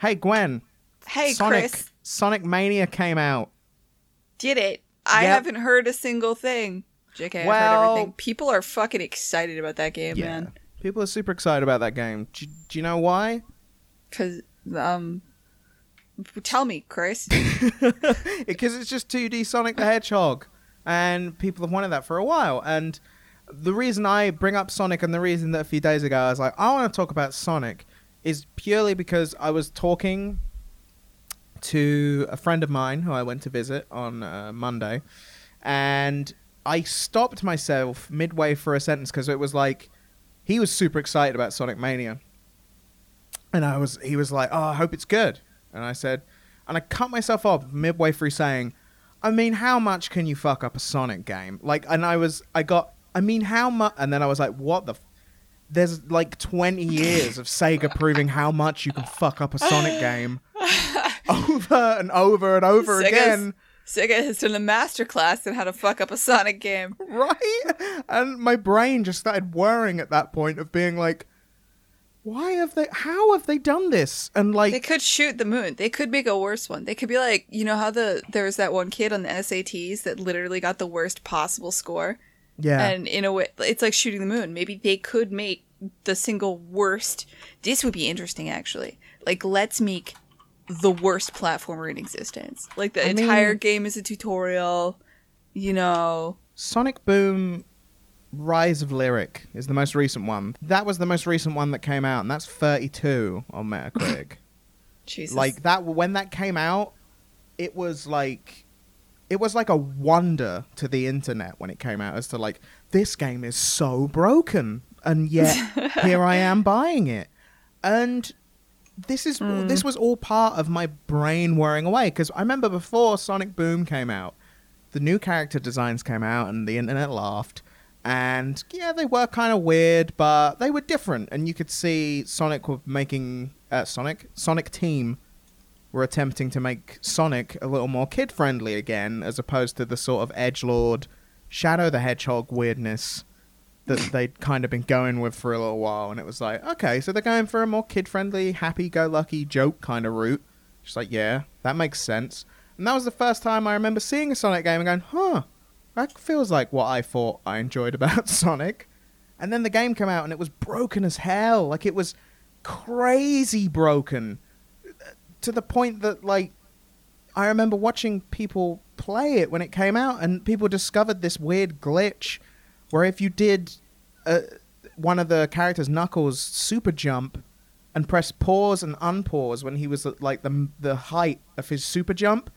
Hey, Gwen. Hey, Sonic Chris. Sonic Mania came out. Did it? I Yep. haven't heard a single thing. JK, I've Well- heard everything. People are fucking excited about that game, Yeah. man. People are super excited about that game. Do, do you know why? Cause um, tell me, Chris. Because it's just 2D Sonic the Hedgehog, and people have wanted that for a while. And the reason I bring up Sonic, and the reason that a few days ago I was like, I want to talk about Sonic, is purely because I was talking to a friend of mine who I went to visit on uh, Monday, and I stopped myself midway for a sentence because it was like he was super excited about Sonic Mania, and I was he was like, "Oh, I hope it's good," and I said, and I cut myself off midway through saying, "I mean, how much can you fuck up a Sonic game?" Like, and I was I got, I mean, how much? And then I was like, "What the." There's like 20 years of Sega proving how much you can fuck up a Sonic game over and over and over Sega's- again. Sega has done a masterclass in how to fuck up a Sonic game. right? And my brain just started whirring at that point of being like, why have they? How have they done this? And like, They could shoot the moon. They could make a worse one. They could be like, you know how the there was that one kid on the SATs that literally got the worst possible score, yeah, and in a way, it's like shooting the moon. Maybe they could make the single worst. This would be interesting, actually. Like, let's make the worst platformer in existence. Like the I entire mean- game is a tutorial. You know, Sonic Boom. Rise of Lyric is the most recent one. That was the most recent one that came out, and that's 32 on Metacritic. Jesus. like that when that came out it was like it was like a wonder to the internet when it came out as to like this game is so broken and yet here i am buying it. And this is this was all part of my brain whirring away because i remember before sonic boom came out the new character designs came out and the internet laughed. And yeah they were kind of weird but they were different and you could see sonic were making uh, sonic sonic team were attempting to make sonic a little more kid friendly again as opposed to the sort of edge lord shadow the hedgehog weirdness that they'd kind of been going with for a little while and it was like okay so they're going for a more kid friendly happy go lucky joke kind of route just like yeah that makes sense and that was the first time i remember seeing a sonic game and going huh that feels like what I thought I enjoyed about Sonic. And then the game came out and it was broken as hell. Like it was crazy broken to the point that like I remember watching people play it when it came out and people discovered this weird glitch where if you did uh, one of the characters Knuckles super jump and press pause and unpause when he was at like the the height of his super jump,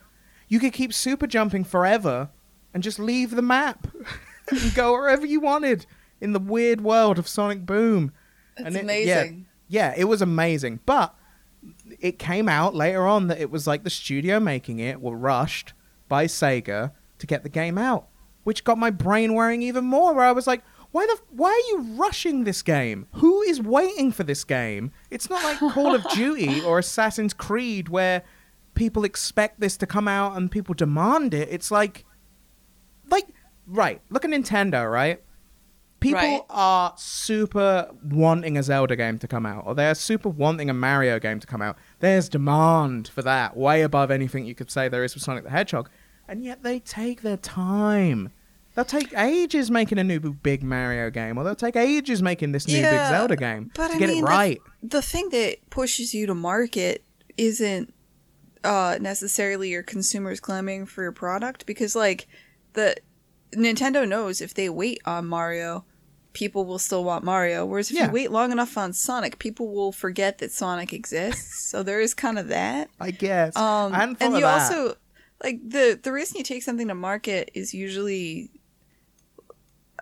you could keep super jumping forever and just leave the map and go wherever you wanted in the weird world of Sonic Boom. That's and it- amazing. Yeah, yeah, it was amazing. But it came out later on that it was like the studio making it were rushed by Sega to get the game out, which got my brain worrying even more. Where I was like, why the why are you rushing this game? Who is waiting for this game? It's not like Call of Duty or Assassin's Creed where people expect this to come out and people demand it. It's like like right, look at Nintendo, right? People Right. are super wanting a Zelda game to come out, or they're super wanting a Mario game to come out. There's demand for that, way above anything you could say there is for Sonic the Hedgehog, and yet they take their time. They'll take ages making a new big Mario game, or they'll take ages making this new big Zelda game but to I get mean, it the- right. the thing that pushes you to market isn't uh, necessarily your consumers clamoring for your product because like the Nintendo knows if they wait on Mario, people will still want Mario. Whereas if Yeah. you wait long enough on Sonic, people will forget that Sonic exists. so there is kind of that. I guess. Um, I hadn't thought and you that. also like the the reason you take something to market is usually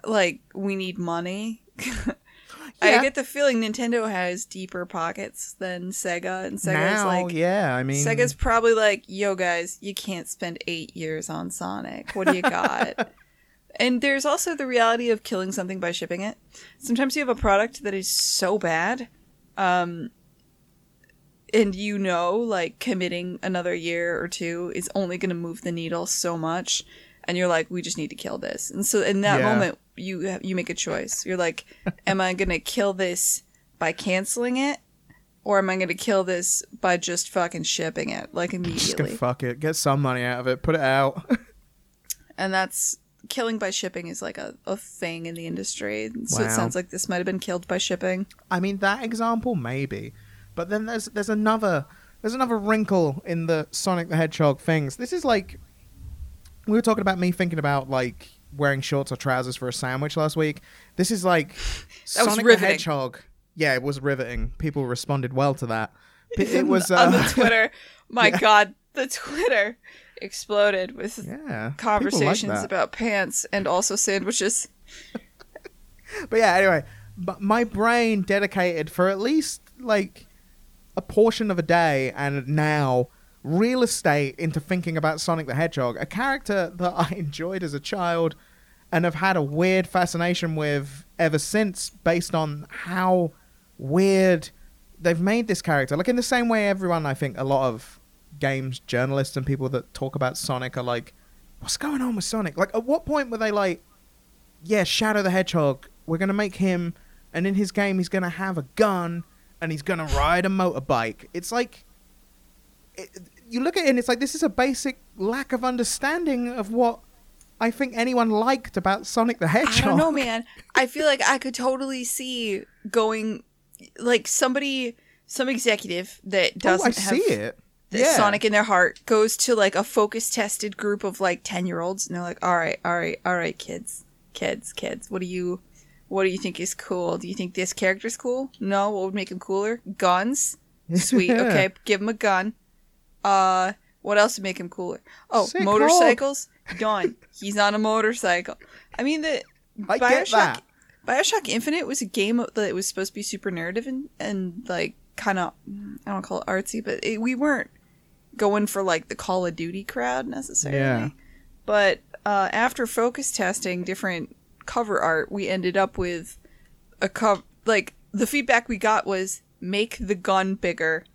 like we need money. I get the feeling Nintendo has deeper pockets than Sega, and Sega's now, like yeah, I mean, Sega's probably like, "Yo, guys, you can't spend eight years on Sonic. What do you got?" and there's also the reality of killing something by shipping it. Sometimes you have a product that is so bad, um, and you know, like committing another year or two is only going to move the needle so much, and you're like, "We just need to kill this." And so, in that Yeah. moment, you you make a choice. You're like, "Am I going to kill this by canceling it?" or am I going to kill this by just fucking shipping it like Just immediately? gonna fuck it. Get some money out of it. Put it out. and that's killing by shipping is like a, a thing in the industry. So Wow. it sounds like this might have been killed by shipping. I mean, that example maybe, but then there's there's another there's another wrinkle in the Sonic the Hedgehog things. This is like we were talking about me thinking about like wearing shorts or trousers for a sandwich last week. This is like That was Sonic the. Hedgehog. Yeah, it was riveting. People responded well to that. It was on the uh, Twitter. My Yeah. God, the Twitter exploded with yeah people like conversations about pants and also sandwiches. But yeah, anyway, but my brain dedicated for at least like a portion of a day and now real estate into thinking about Sonic the Hedgehog, a character that I enjoyed as a child and have had a weird fascination with ever since based on how weird they've made this character. Like in the same way everyone I think a lot of games journalists and people that talk about Sonic are like what's going on with Sonic? Like at what point were they like yeah, Shadow the Hedgehog, we're going to make him, and in his game, he's going to have a gun and he's going to ride a motorbike. It's like, it, you look at it and it's like, this is a basic lack of understanding of what I think anyone liked about Sonic the Hedgehog. I don't know, man. I feel like I could totally see going like somebody, some executive that Oh, doesn't I have see it. Yeah. Sonic in their heart goes to like a focus tested group of like 10 year olds and they're like, all right, all right, all right, kids, kids, kids, what do you, what do you think is cool? Do you think this character's cool? No, what would make him cooler? Guns? Sweet. Okay, give him a gun. Uh, what else would make him cooler? Oh, Sick motorcycles? Done. He's on a motorcycle. I mean, the I that. Bioshock Infinite was a game that was supposed to be super narrative and, and like kind of I don't call it artsy, but it, we weren't going for like the Call of Duty crowd necessarily. Yeah. But uh, after focus testing different cover art, we ended up with a cover like the feedback we got was make the gun bigger,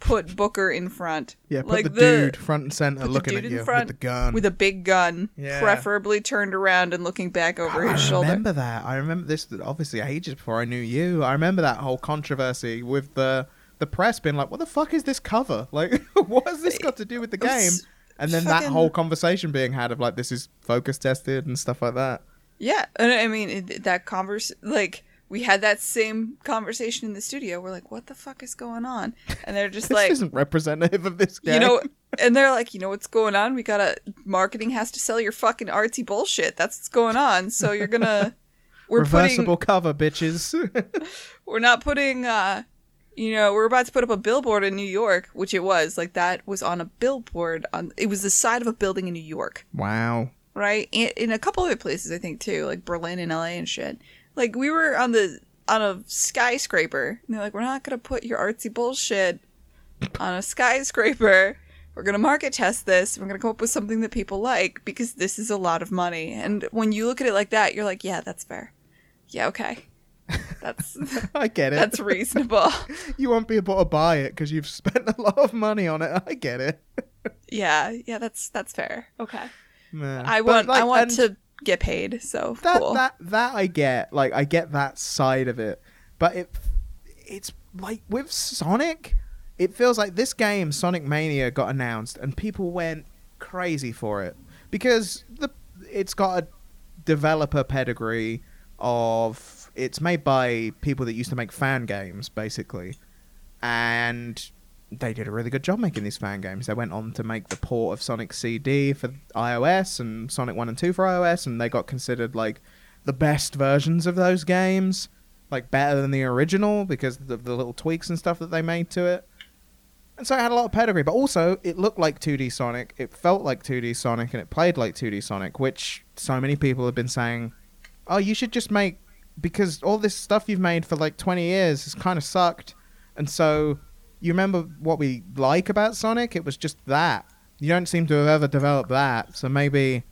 put Booker in front. Yeah, put like the, dude front and center the looking at you front with the gun. with a big gun, Yeah. preferably turned around and looking back over I his shoulder. I remember that. I remember this obviously ages before I knew you. I remember that whole controversy with the the press being like, "What the fuck is this cover? Like, what has this got to do with the game?" And then that whole conversation being had of like, "This is focus tested" and stuff like that. Yeah, and I mean it, that converse like we had that same conversation in the studio. We're like, "What the fuck is going on?" And they're just like This like, isn't representative of this game. you know, and they're like, "You know what's going on? We gotta marketing has to sell your fucking artsy bullshit. That's what's going on. So you're gonna we're reversible putting cover, bitches. we're not putting uh you know we're about to put up a billboard in New York, which it was like that was on a billboard on it was the side of a building in New York. wow. right? In, in a couple other places, I think too, like Berlin and LA and shit. Like we were on the on a skyscraper, and they're like, "We're not gonna put your artsy bullshit on a skyscraper. We're gonna market test this. We're gonna come up with something that people like because this is a lot of money." And when you look at it like that, you're like, "Yeah, that's fair. Yeah, okay, that's I get it. that's reasonable. you won't be able to buy it because you've spent a lot of money on it. I get it. yeah, yeah, that's that's fair. Okay, Man. I want like, I want to get paid. So that cool. that that I get. Like I get that side of it, but it it's like with Sonic, it feels like this game Sonic Mania got announced and people went crazy for it because the it's got a developer pedigree of it's made by people that used to make fan games basically and they did a really good job making these fan games. They went on to make the port of Sonic CD for iOS and Sonic 1 and 2 for iOS, and they got considered like the best versions of those games, like better than the original because of the, little tweaks and stuff that they made to it. And so it had a lot of pedigree, but also it looked like 2D Sonic, it felt like 2D Sonic, and it played like 2D Sonic, which so many people have been saying, oh, you should just make, because all this stuff you've made for like 20 years has kind of sucked. And so you remember what we like about Sonic? It was just that. You don't seem to have ever developed that, so maybe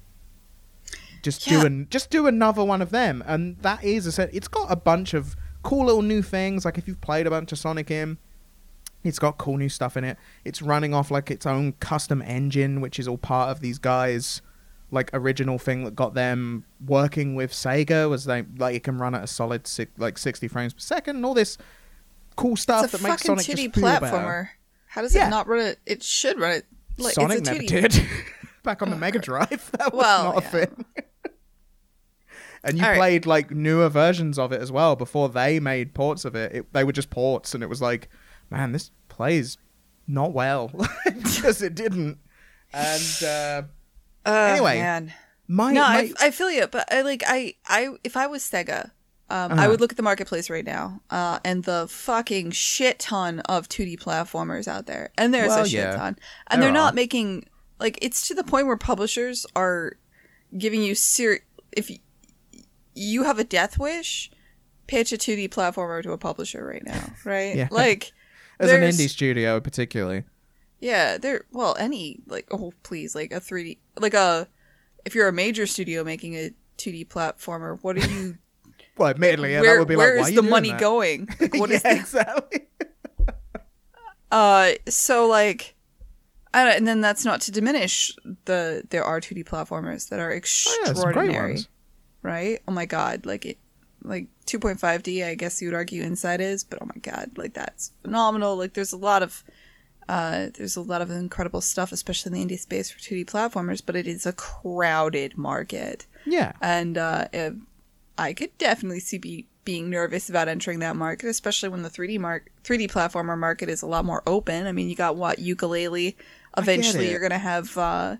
just Yeah. do an, just do another one of them. And that is a set. It's got a bunch of cool little new things. Like if you've played a bunch of Sonic in, it's got cool new stuff in it. It's running off like its own custom engine, which is all part of these guys' like original thing that got them working with Sega. Was they like it can run at a solid six, like sixty frames per second, and all this cool stuff it's a that makes fucking Sonic just titty feel platformer. better. How does Yeah. it not run it? It should run it. Like Sonic never did. Back on the Mega Drive, that was Well, not a yeah. thing. and you All right. played like newer versions of it as well before they made ports of it. it. They were just ports, and it was like, man, this plays not well because it didn't. And uh, Oh, Anyway, man. my, no, my I, I feel you, but I like I I if I was Sega, um, I Uh-huh. would look at the marketplace right now, uh, and the fucking shit ton of 2D platformers out there, and there's Well, a shit yeah. ton, and they're not making like it's to the point where publishers are giving you ser if y- you have a death wish, pitch a 2D platformer to a publisher right now, right? Yeah. Like as an indie studio, particularly. Yeah, there. Well, any like oh please, like a three D, like a if you're a major studio making a two D platformer, what are you? Well, admittedly, yeah, that would be where like, is the money that? going? Like, what yeah, is the, exactly. uh? So like, I don't, and then that's not to diminish the there are two D platformers that are Oh, yeah, extraordinary, right? Oh my god, like it. Like 2.5D, I guess you would argue Inside is, but oh my god, like that's phenomenal. Like there's a lot of Uh, there's a lot of incredible stuff, especially in the indie space for 2D platformers, but it is a crowded market. Yeah. And uh, if- I could definitely see be, being nervous about entering that market, especially when the 3D mark 3D platformer market is a lot more open. I mean, you got what Yooka-Laylee. Eventually, you're gonna have uh,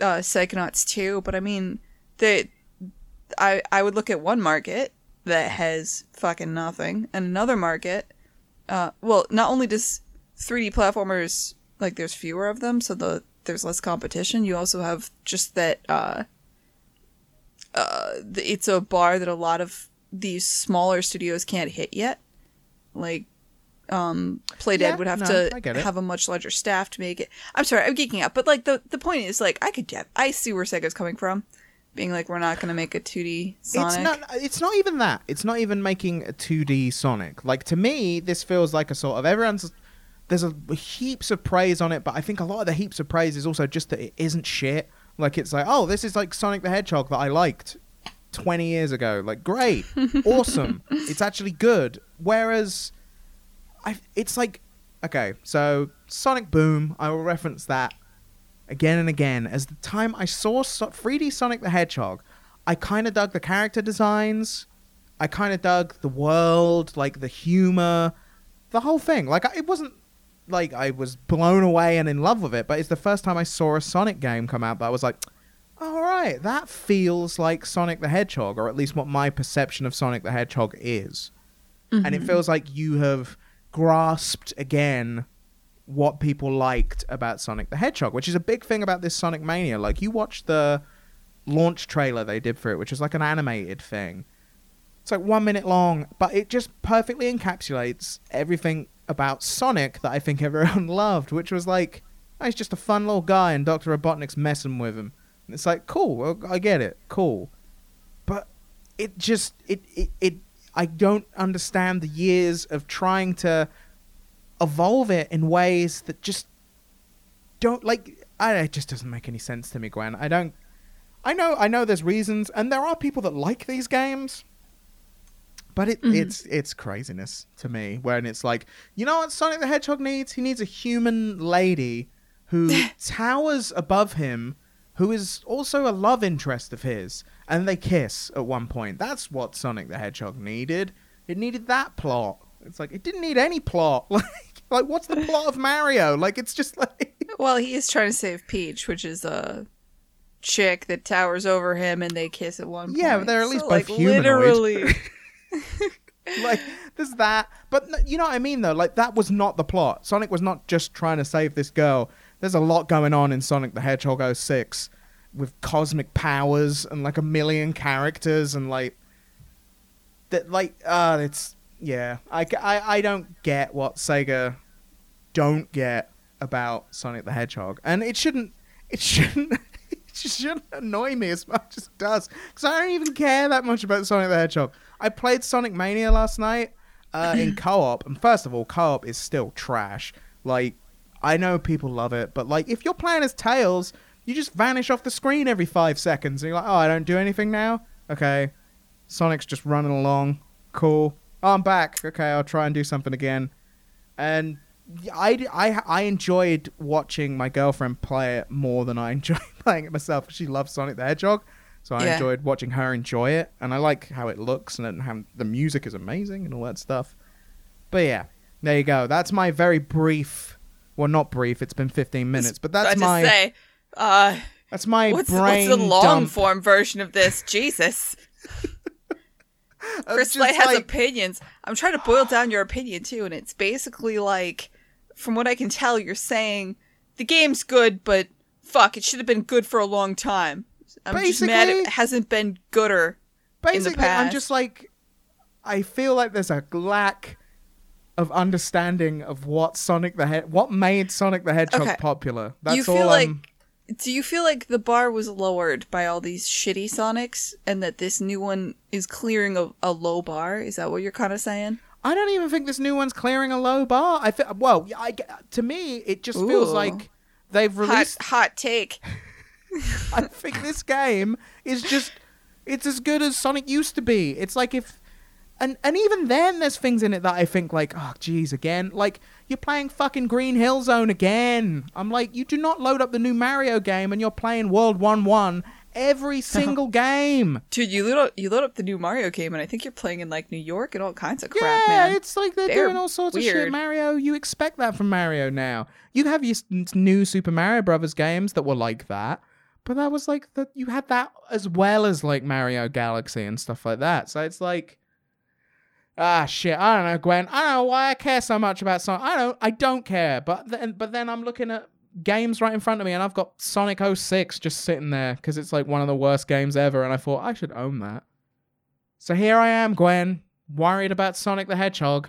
uh, Psychonauts 2, but I mean, the I I would look at one market that has fucking nothing, and another market. Uh, well, not only does 3D platformers like there's fewer of them, so the there's less competition. You also have just that uh, uh, it's a bar that a lot of these smaller studios can't hit yet. Like, um, Playdead Yeah, would have no, to have a much larger staff to make it. I'm sorry, I'm geeking out, but like the the point is, like, I could get, I see where Sega's coming from, being like, we're not gonna make a 2D Sonic. It's not. It's not even that. It's not even making a 2D Sonic. Like to me, this feels like a sort of everyone's. There's a heaps of praise on it, but I think a lot of the heaps of praise is also just that it isn't shit. Like it's like, oh, this is like Sonic the Hedgehog that I liked 20 years ago. Like great, awesome. It's actually good. Whereas, I it's like, okay, so Sonic Boom. I will reference that again and again as the time I saw so- 3D Sonic the Hedgehog. I kind of dug the character designs. I kind of dug the world, like the humor, the whole thing. Like I- it wasn't like I was blown away and in love with it, but it's the first time I saw a Sonic game come out that I was like, all right, that feels like Sonic the Hedgehog, or at least what my perception of Sonic the Hedgehog is. And it mm-hmm. feels like you have grasped again what people liked about Sonic the Hedgehog, which is a big thing about this Sonic Mania. Like you watched the launch trailer they did for it, which was like an animated thing. It's like one minute long, but it just perfectly encapsulates everything about Sonic that I think everyone loved, which was like, oh, he's just a fun little guy and Dr. Robotnik's messing with him. And it's like, cool, I get it, cool. But it just, it, it, it, I don't understand the years of trying to evolve it in ways that just don't like I it just doesn't make any sense to me, Gwen. I don't I know I know there's reasons and there are people that like these games. But it, mm-hmm. it's it's craziness to me when it's like, you know what Sonic the Hedgehog needs? He needs a human lady who towers above him, who is also a love interest of his, and they kiss at one point. That's what Sonic the Hedgehog needed. It needed that plot. It's like it didn't need any plot. Like like what's the plot of Mario? Like it's just like Well, he is trying to save Peach, which is a chick that towers over him, and they kiss at one point. Yeah, but they're at least So, both like, humanoid. Literally, like there's that. But you know what i mean though? Like that was not the plot. Sonic was not just trying to save this girl. There's a lot going on in sonic the hedgehog 06 with cosmic powers and like a million characters and like that like uh it's yeah. I, I i don't get what sega don't get about sonic the hedgehog. And it shouldn't it shouldn't it shouldn't annoy me as much as it does because i don't even care that much about sonic the hedgehog i played sonic mania last night uh, in co-op and first of all co-op is still trash like i know people love it but like if you're playing as tails you just vanish off the screen every five seconds and you're like oh i don't do anything now okay sonic's just running along cool Oh, I'm back. Okay, I'll try and do something again. And I, I, I enjoyed watching my girlfriend play it more than I enjoyed playing it myself. She loves Sonic the Hedgehog, so I Yeah. enjoyed watching her enjoy it. And I like how it looks and how the music is amazing and all that stuff. But yeah, there you go. That's my very brief. Well, not brief. It's been 15 minutes, but that's I my say, uh, that's my what's, brain what's the long dump. form version of this? Jesus. Chris Light has like- opinions. I'm trying to boil down your opinion too, and it's basically like, from what I can tell, you're saying the game's good, but fuck, it should have been good for a long time. I'm just mad it Basically- hasn't been gooder. basically i'm just like i feel like there's a lack of understanding of what sonic the Hedgehog, what made sonic the hedgehog Okay. popular that's you all feel I'm- like do you feel like the bar was lowered by all these shitty Sonics and that this new one is clearing a, a low bar? Is that what you're kind of saying? i don't even think this new one's clearing a low bar i feel well I, to me it just feels like they've Hot, released hot take. i think this game is just it's as good as sonic used to be it's like if and and even then there's things in it that i think like oh geez again like you're playing fucking green hill zone again i'm like you do not load up the new mario game and you're playing world 1 1 every single game Dude, you load up, you load up the new Mario game, and I think you're playing in like New York and all kinds of crap, man. yeah, man. it's like they're, They're doing all sorts of shit. Mario, you expect that from Mario now. You have your new Super Mario Brothers games that were like that, but that was like that. You had that as well as like Mario Galaxy and stuff like that. So it's like, ah, shit. I don't know, Gwen. I don't know why I care so much about Sonic. I don't. I don't care. But then, but then I'm looking at games right in front of me, and I've got Sonic 06 just sitting there because it's like one of the worst games ever, and I thought I should own that. So here I am, Gwen, worried about Sonic the Hedgehog.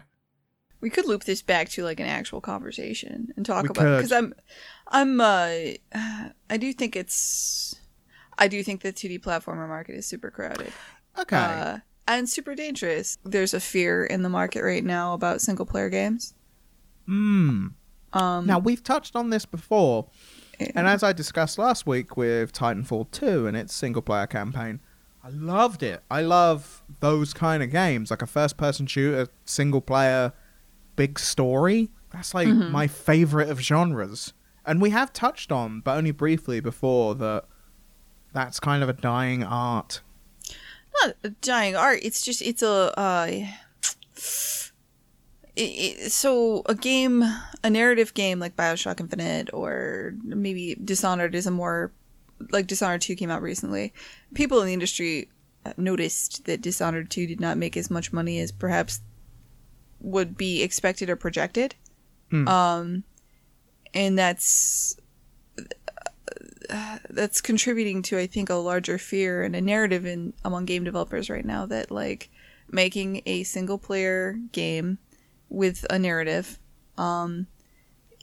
We could loop this back to like an actual conversation and talk We about because I'm, I'm, uh, I do think it's, I do think the 2D platformer market is super crowded. Okay. uh, and super dangerous. There's a fear in the market right now about single player games. Hmm. Um, Now we've touched on this before, and as I discussed last week with Titanfall 2 and its single player campaign, I loved it. I love those kind of games, like a first person shooter, single player, big story. That's like my favorite of genres. And we have touched on, but only briefly before, that that's kind of a dying art. not a dying art. It's just it's a uh, it, it, so a game, a narrative game like Bioshock Infinite or maybe Dishonored is a more like Dishonored Two came out recently. People in the industry uh, noticed that Dishonored Two did not make as much money as perhaps would be expected or projected. Hmm. Um, and that's that's contributing to I think a larger fear and a narrative in among game developers right now that like making a single player game with a narrative um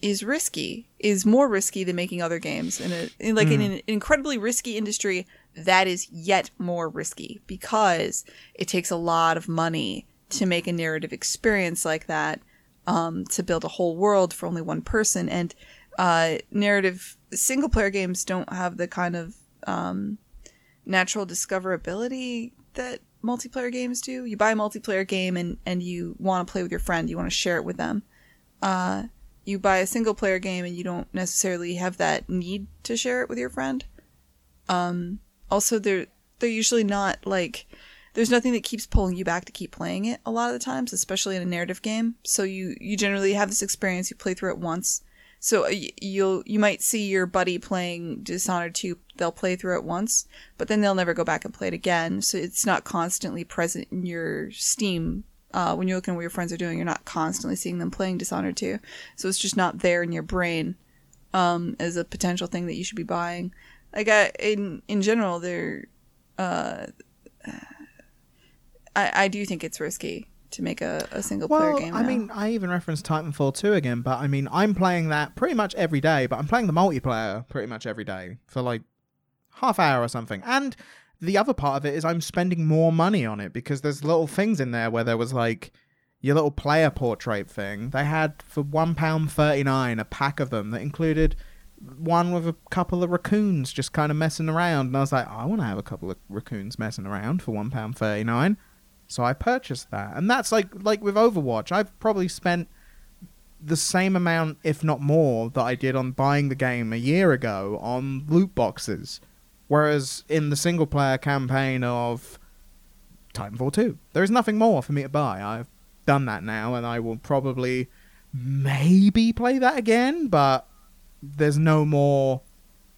is risky is more risky than making other games in a in like in an incredibly risky industry that is yet more risky because it takes a lot of money to make a narrative experience like that um, to build a whole world for only one person and uh, narrative single player games don't have the kind of um, natural discoverability that multiplayer games do. You buy a multiplayer game and, and you want to play with your friend, you want to share it with them. Uh, you buy a single player game and you don't necessarily have that need to share it with your friend. Um, also, they're they're usually not like there's nothing that keeps pulling you back to keep playing it a lot of the times, especially in a narrative game. So you you generally have this experience, you play through it once. So uh, you'll you might see your buddy playing Dishonored 2, they'll play through it once, but then they'll never go back and play it again. So it's not constantly present in your Steam uh, when you're looking at what your friends are doing. You're not constantly seeing them playing Dishonored 2, so it's just not there in your brain um, as a potential thing that you should be buying. Like I, in in general, they're uh, I I do think it's risky to make a, a single player Well, game. I now. mean, I even referenced Titanfall 2 again, but I mean, I'm playing that pretty much every day, but I'm playing the multiplayer pretty much every day for like half hour or something. And the other part of it is I'm spending more money on it because there's little things in there where there was like your little player portrait thing. They had for £1.39 a pack of them that included one with a couple of raccoons just kind of messing around. And I was like, oh, I want to have a couple of raccoons messing around for £1.39. So I purchased that. And that's like like with Overwatch, I've probably spent the same amount, if not more, that I did on buying the game a year ago on loot boxes. Whereas in the single player campaign of Titanfall 2, there is nothing more for me to buy. I've done that now, and I will probably maybe play that again, but there's no more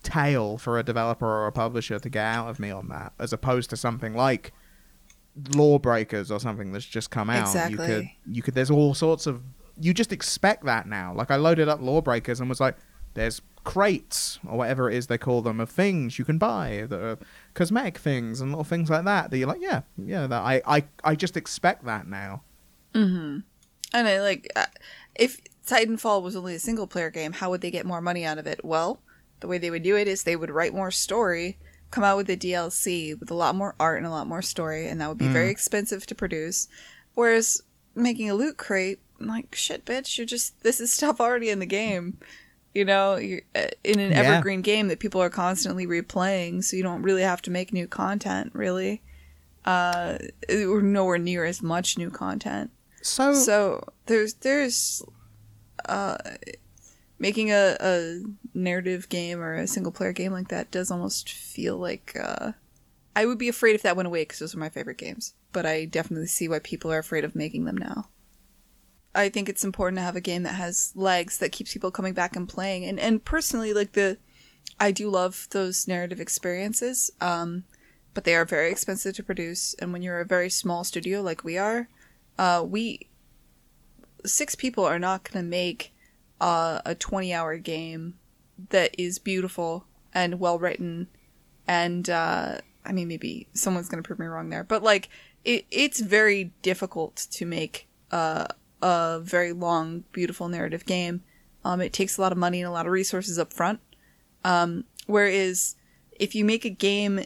tail for a developer or a publisher to get out of me on that, as opposed to something like Lawbreakers or something that's just come out. Exactly. You could, you could. There's all sorts of. You just expect that now. Like I loaded up Lawbreakers and was like, "There's crates or whatever it is they call them of things you can buy, the cosmetic things and little things like that." That you're like, "Yeah, yeah." That I, I, I just expect that now. Mm-hmm. And I like uh, if Titanfall was only a single player game, how would they get more money out of it? Well, the way they would do it is they would write more story, come out with a DLC with a lot more art and a lot more story, and that would be very expensive to produce. Whereas making a loot crate, like shit, bitch, you're just this is stuff already in the game. You know, you're uh, in an Yeah. evergreen game that people are constantly replaying, so you don't really have to make new content, really. Uh, or nowhere near as much new content. So, So there's there's uh making a, a narrative game or a single player game like that does almost feel like uh I would be afraid if that went away because those are my favorite games. But I definitely see why people are afraid of making them now. I think it's important to have a game that has legs that keeps people coming back and playing. And and personally, like the, I do love those narrative experiences. Um, but they are very expensive to produce. And when you're a very small studio like we are, uh, we six people are not going to make uh, a 20 hour game that is beautiful and well written and uh, i mean maybe someone's going to prove me wrong there but like it, it's very difficult to make uh, a very long beautiful narrative game. Um, it takes a lot of money and a lot of resources up front. Um, whereas if you make a game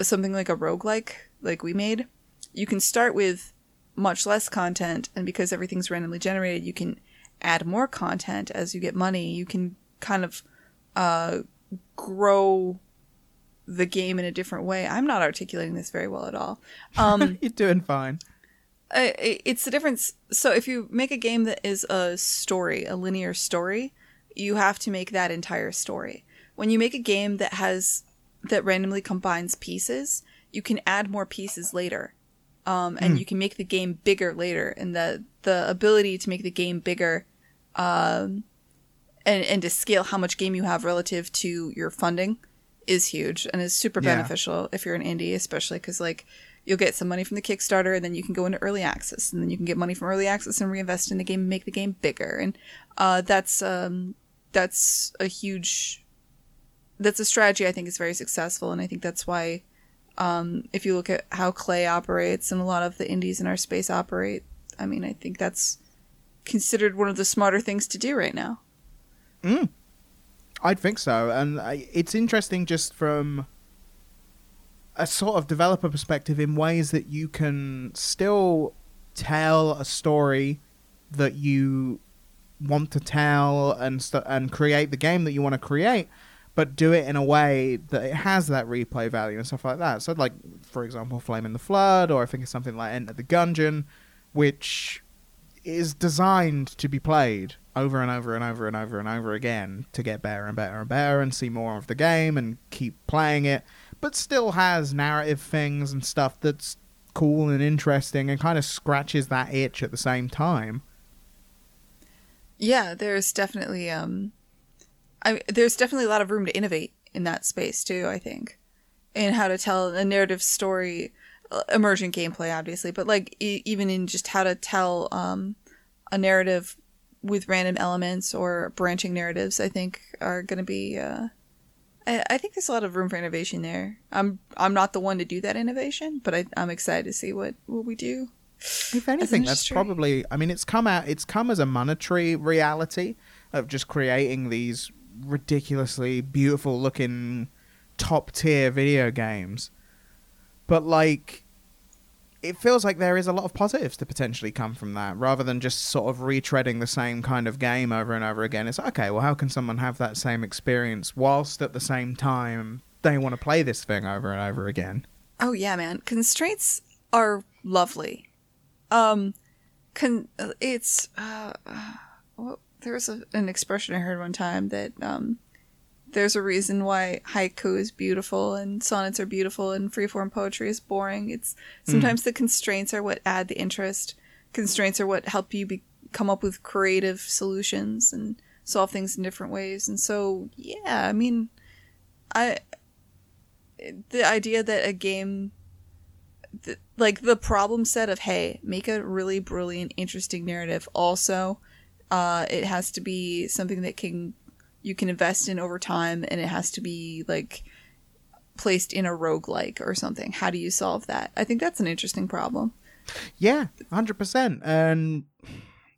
something like a roguelike like we made you can start with much less content and because everything's randomly generated you can add more content as you get money you can kind of uh, grow the game in a different way. I'm not articulating this very well at all. Um, you're doing fine. It's the difference. So if you make a game that is a story a linear story you have to make that entire story. When you make a game that has that randomly combines pieces you can add more pieces later um, and you can make the game bigger later and the the ability to make the game bigger um, and and to scale how much game you have relative to your funding is huge and is super Yeah. beneficial if you're an indie especially because like you'll get some money from the kickstarter and then you can go into early access and then you can get money from early access and reinvest in the game and make the game bigger and uh, that's um, that's a huge that's a strategy i think is very successful and i think that's why um, if you look at how Klei operates and a lot of the indies in our space operate i mean i think that's considered one of the smarter things to do right now. I'd think so, and I, it's interesting just from a sort of developer perspective in ways that you can still tell a story that you want to tell and st- and create the game that you want to create, but do it in a way that it has that replay value and stuff like that. So, like for example, Flame in the Flood, or I think it's something like Enter the Gungeon, which is designed to be played over and over and over and over and over again to get better and better and better and see more of the game and keep playing it, but still has narrative things and stuff that's cool and interesting and kind of scratches that itch at the same time. Yeah, there's definitely um, I there's definitely a lot of room to innovate in that space too. I think, in how to tell a narrative story, uh, emergent gameplay obviously, but like e- even in just how to tell um, a narrative with random elements or branching narratives. I think are going to be. Uh, I, I think there's a lot of room for innovation there. I'm I'm not the one to do that innovation, but I, I'm excited to see what what we do. If anything, that's probably. I mean, it's come out. It's come as a monetary reality of just creating these ridiculously beautiful looking top tier video games. But like, it feels like there is a lot of positives to potentially come from that, rather than just sort of retreading the same kind of game over and over again. It's okay. Well, how can someone have that same experience whilst at the same time they want to play this thing over and over again? Oh yeah, man. Constraints are lovely. Um, con- it's uh, well, there was a, an expression I heard one time that um, there's a reason why haiku is beautiful and sonnets are beautiful and freeform poetry is boring. It's sometimes the constraints are what add the interest. Constraints are what help you be- come up with creative solutions and solve things in different ways. And so, yeah, I mean, I the idea that a game th- like the problem set of hey make a really brilliant interesting narrative also uh it has to be something that can you can invest in over time and it has to be like placed in a roguelike or something how do you solve that i think that's an interesting problem Yeah, hundred percent. And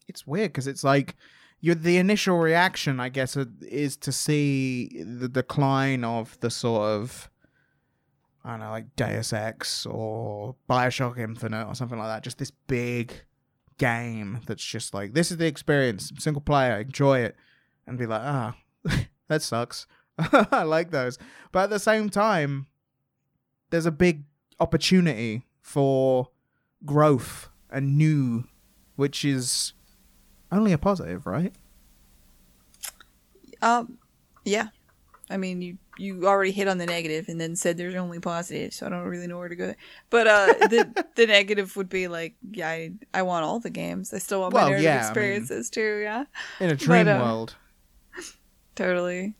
it's weird because it's like your the initial reaction, I guess, uh, is to see the decline of the sort of I don't know, like Deus Ex or Bioshock Infinite or something like that. Just this big game that's just like this is the experience, single player, enjoy it, and be like, ah, that sucks. I like those, but at the same time, there's a big opportunity for growth and new, which is only a positive, right? um yeah i mean you you already hit on the negative and then said there's only positive so i don't really know where to go but uh the the negative would be like yeah i, I want all the games i still want my Well, narrative yeah, I mean- experiences too yeah In a dream uh, world. totally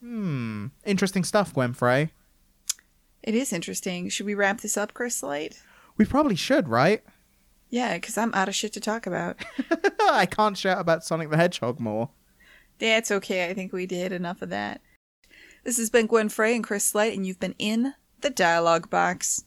Hmm. Interesting stuff, Gwen Frey. It is interesting. Should we wrap this up, Chris Light? We probably should, right? Yeah, because I'm out of shit to talk about. I can't shout about Sonic the Hedgehog more. That's okay. I think we did enough of that. This has been Gwen Frey and Chris Light, and you've been in the dialogue box.